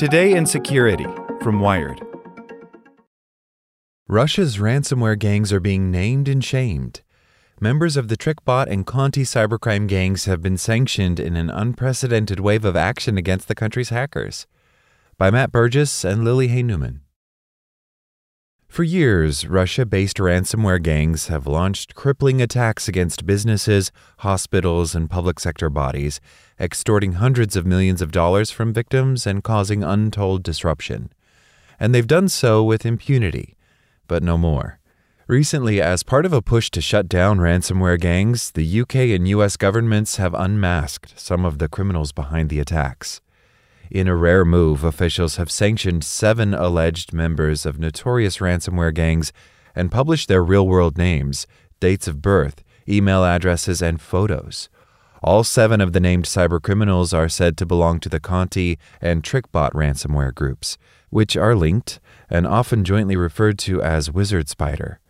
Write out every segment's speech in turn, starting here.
Today in Security from Wired. Russia's ransomware gangs are being named and shamed. Members of the TrickBot and Conti cybercrime gangs have been sanctioned in an unprecedented wave of action against the country's hackers. By Matt Burgess and Lily Hay Newman. For years, Russia based ransomware gangs have launched crippling attacks against businesses, hospitals, and public sector bodies, extorting hundreds of millions of dollars from victims and causing untold disruption. And they've done so with impunity, but no more. Recently, as part of a push to shut down ransomware gangs, the UK and US governments have unmasked some of the criminals behind the attacks. In a rare move, officials have sanctioned seven alleged members of notorious ransomware gangs and published their real world names, dates of birth, email addresses, and photos. All seven of the named cybercriminals are said to belong to the Conti and TrickBot ransomware groups, which are linked and often jointly referred to as Wizard Spider.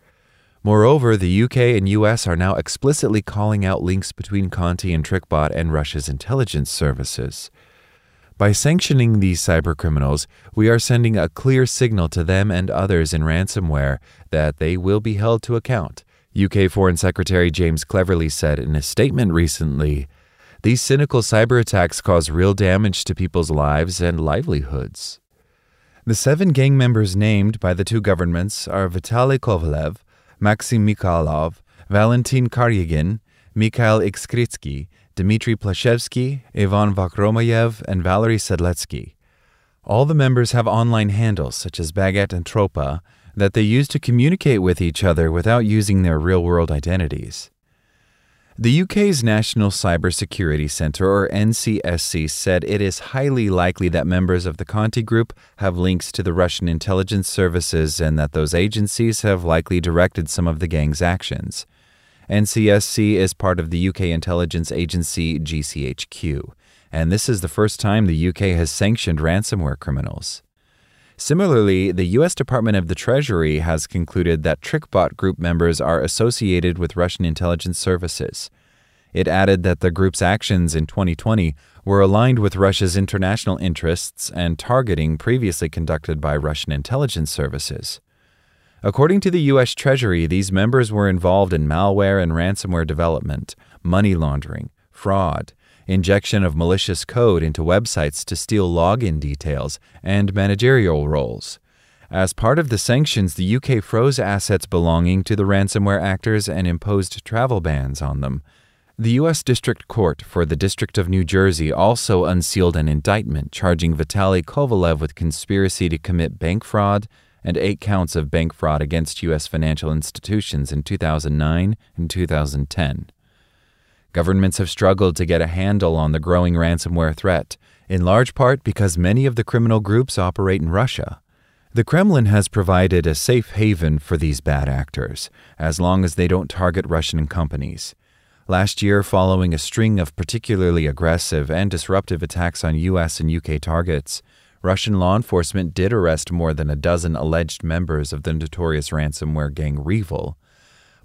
Moreover, the UK and US are now explicitly calling out links between Conti and TrickBot and Russia's intelligence services. By sanctioning these cybercriminals, we are sending a clear signal to them and others in ransomware that they will be held to account. UK Foreign Secretary James Cleverly said in a statement recently These cynical cyber attacks cause real damage to people's lives and livelihoods. The seven gang members named by the two governments are Vitaly Kovalev, Maxim Mikhailov, Valentin Karyagin, Mikhail Iskritskiy, Dmitry Pleshevskiy, Ivan Vakhromeyev, and Valery Sedletsky. All the members have online handles such as Baguette and Tropa that they use to communicate with each other without using their real world identities. The UK's National Cybersecurity Centre, or NCSC, said it is highly likely that members of the Conti Group have links to the Russian intelligence services and that those agencies have likely directed some of the gang's actions. NCSC is part of the UK intelligence agency GCHQ, and this is the first time the UK has sanctioned ransomware criminals. Similarly, the U.S. Department of the Treasury has concluded that TrickBot group members are associated with Russian intelligence services. It added that the group's actions in 2020 were aligned with Russia's international interests and targeting previously conducted by Russian intelligence services. According to the U.S. Treasury, these members were involved in malware and ransomware development, money laundering, fraud, injection of malicious code into websites to steal login details, and managerial roles. As part of the sanctions, the UK froze assets belonging to the ransomware actors and imposed travel bans on them. The U.S. District Court for the District of New Jersey also unsealed an indictment charging Vitaly Kovalev with conspiracy to commit bank fraud and eight counts of bank fraud against U.S. financial institutions in 2009 and 2010. Governments have struggled to get a handle on the growing ransomware threat, in large part because many of the criminal groups operate in Russia. The Kremlin has provided a safe haven for these bad actors, as long as they don't target Russian companies. Last year, following a string of particularly aggressive and disruptive attacks on US and UK targets, Russian law enforcement did arrest more than a dozen alleged members of the notorious ransomware gang REvil.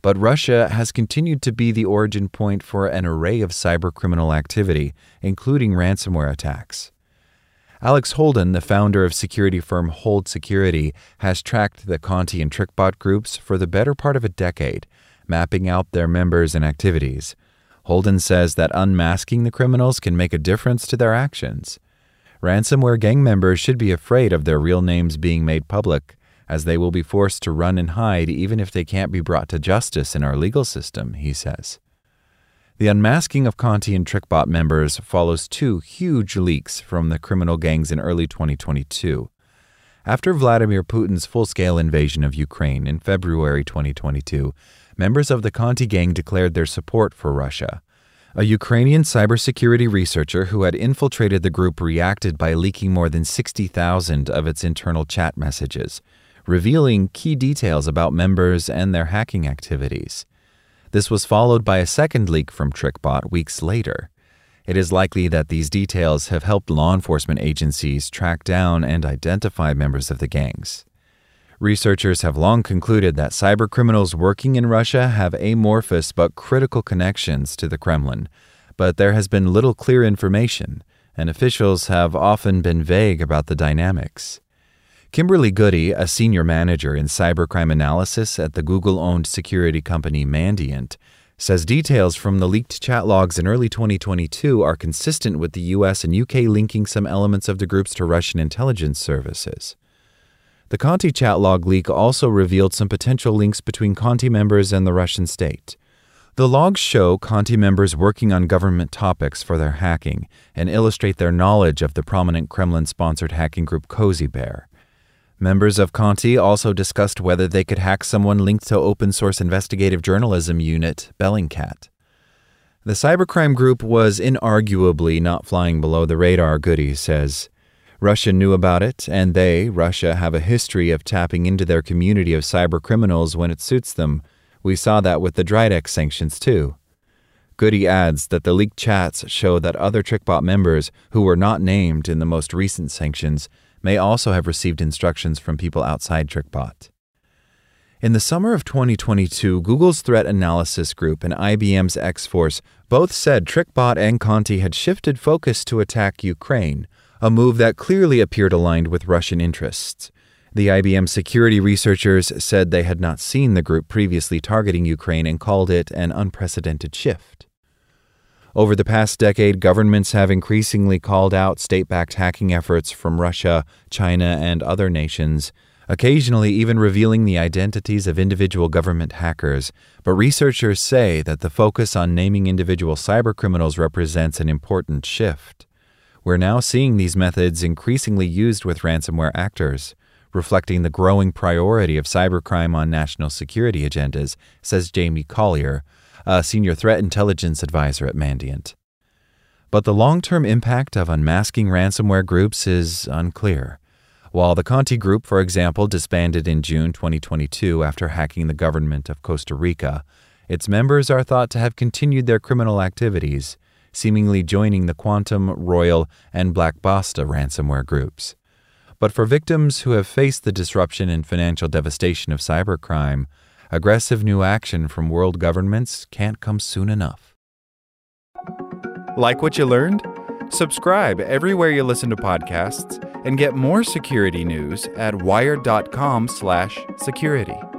But Russia has continued to be the origin point for an array of cybercriminal activity, including ransomware attacks. Alex Holden, the founder of security firm Hold Security, has tracked the Conti and TrickBot groups for the better part of a decade, mapping out their members and activities. Holden says that unmasking the criminals can make a difference to their actions. Ransomware gang members should be afraid of their real names being made public, as they will be forced to run and hide even if they can't be brought to justice in our legal system, he says. The unmasking of Conti and TrickBot members follows two huge leaks from the criminal gangs in early 2022. After Vladimir Putin's full scale invasion of Ukraine in February 2022, members of the Conti gang declared their support for Russia. A Ukrainian cybersecurity researcher who had infiltrated the group reacted by leaking more than 60,000 of its internal chat messages, revealing key details about members and their hacking activities. This was followed by a second leak from TrickBot weeks later. It is likely that these details have helped law enforcement agencies track down and identify members of the gangs. Researchers have long concluded that cybercriminals working in Russia have amorphous but critical connections to the Kremlin, but there has been little clear information, and officials have often been vague about the dynamics. Kimberly Goody, a senior manager in cybercrime analysis at the Google owned security company Mandiant, says details from the leaked chat logs in early 2022 are consistent with the US and UK linking some elements of the groups to Russian intelligence services. The Conti chat log leak also revealed some potential links between Conti members and the Russian state. The logs show Conti members working on government topics for their hacking and illustrate their knowledge of the prominent Kremlin sponsored hacking group Cozy Bear. Members of Conti also discussed whether they could hack someone linked to open source investigative journalism unit Bellingcat. The cybercrime group was inarguably not flying below the radar, Goody says. Russia knew about it, and they, Russia, have a history of tapping into their community of cybercriminals when it suits them. We saw that with the Dridex sanctions, too. Goody adds that the leaked chats show that other TrickBot members who were not named in the most recent sanctions may also have received instructions from people outside TrickBot. In the summer of 2022, Google's Threat Analysis Group and IBM's X Force both said TrickBot and Conti had shifted focus to attack Ukraine, a move that clearly appeared aligned with Russian interests. The IBM security researchers said they had not seen the group previously targeting Ukraine and called it an unprecedented shift. Over the past decade, governments have increasingly called out state backed hacking efforts from Russia, China, and other nations, occasionally even revealing the identities of individual government hackers. But researchers say that the focus on naming individual cybercriminals represents an important shift. We're now seeing these methods increasingly used with ransomware actors, reflecting the growing priority of cybercrime on national security agendas, says Jamie Collier, a senior threat intelligence advisor at Mandiant. But the long term impact of unmasking ransomware groups is unclear. While the Conti Group, for example, disbanded in June 2022 after hacking the government of Costa Rica, its members are thought to have continued their criminal activities, seemingly joining the Quantum, Royal, and Black Basta ransomware groups. But for victims who have faced the disruption and financial devastation of cybercrime, aggressive new action from world governments can't come soon enough. Like what you learned? Subscribe everywhere you listen to podcasts and get more security news at wired.com/security.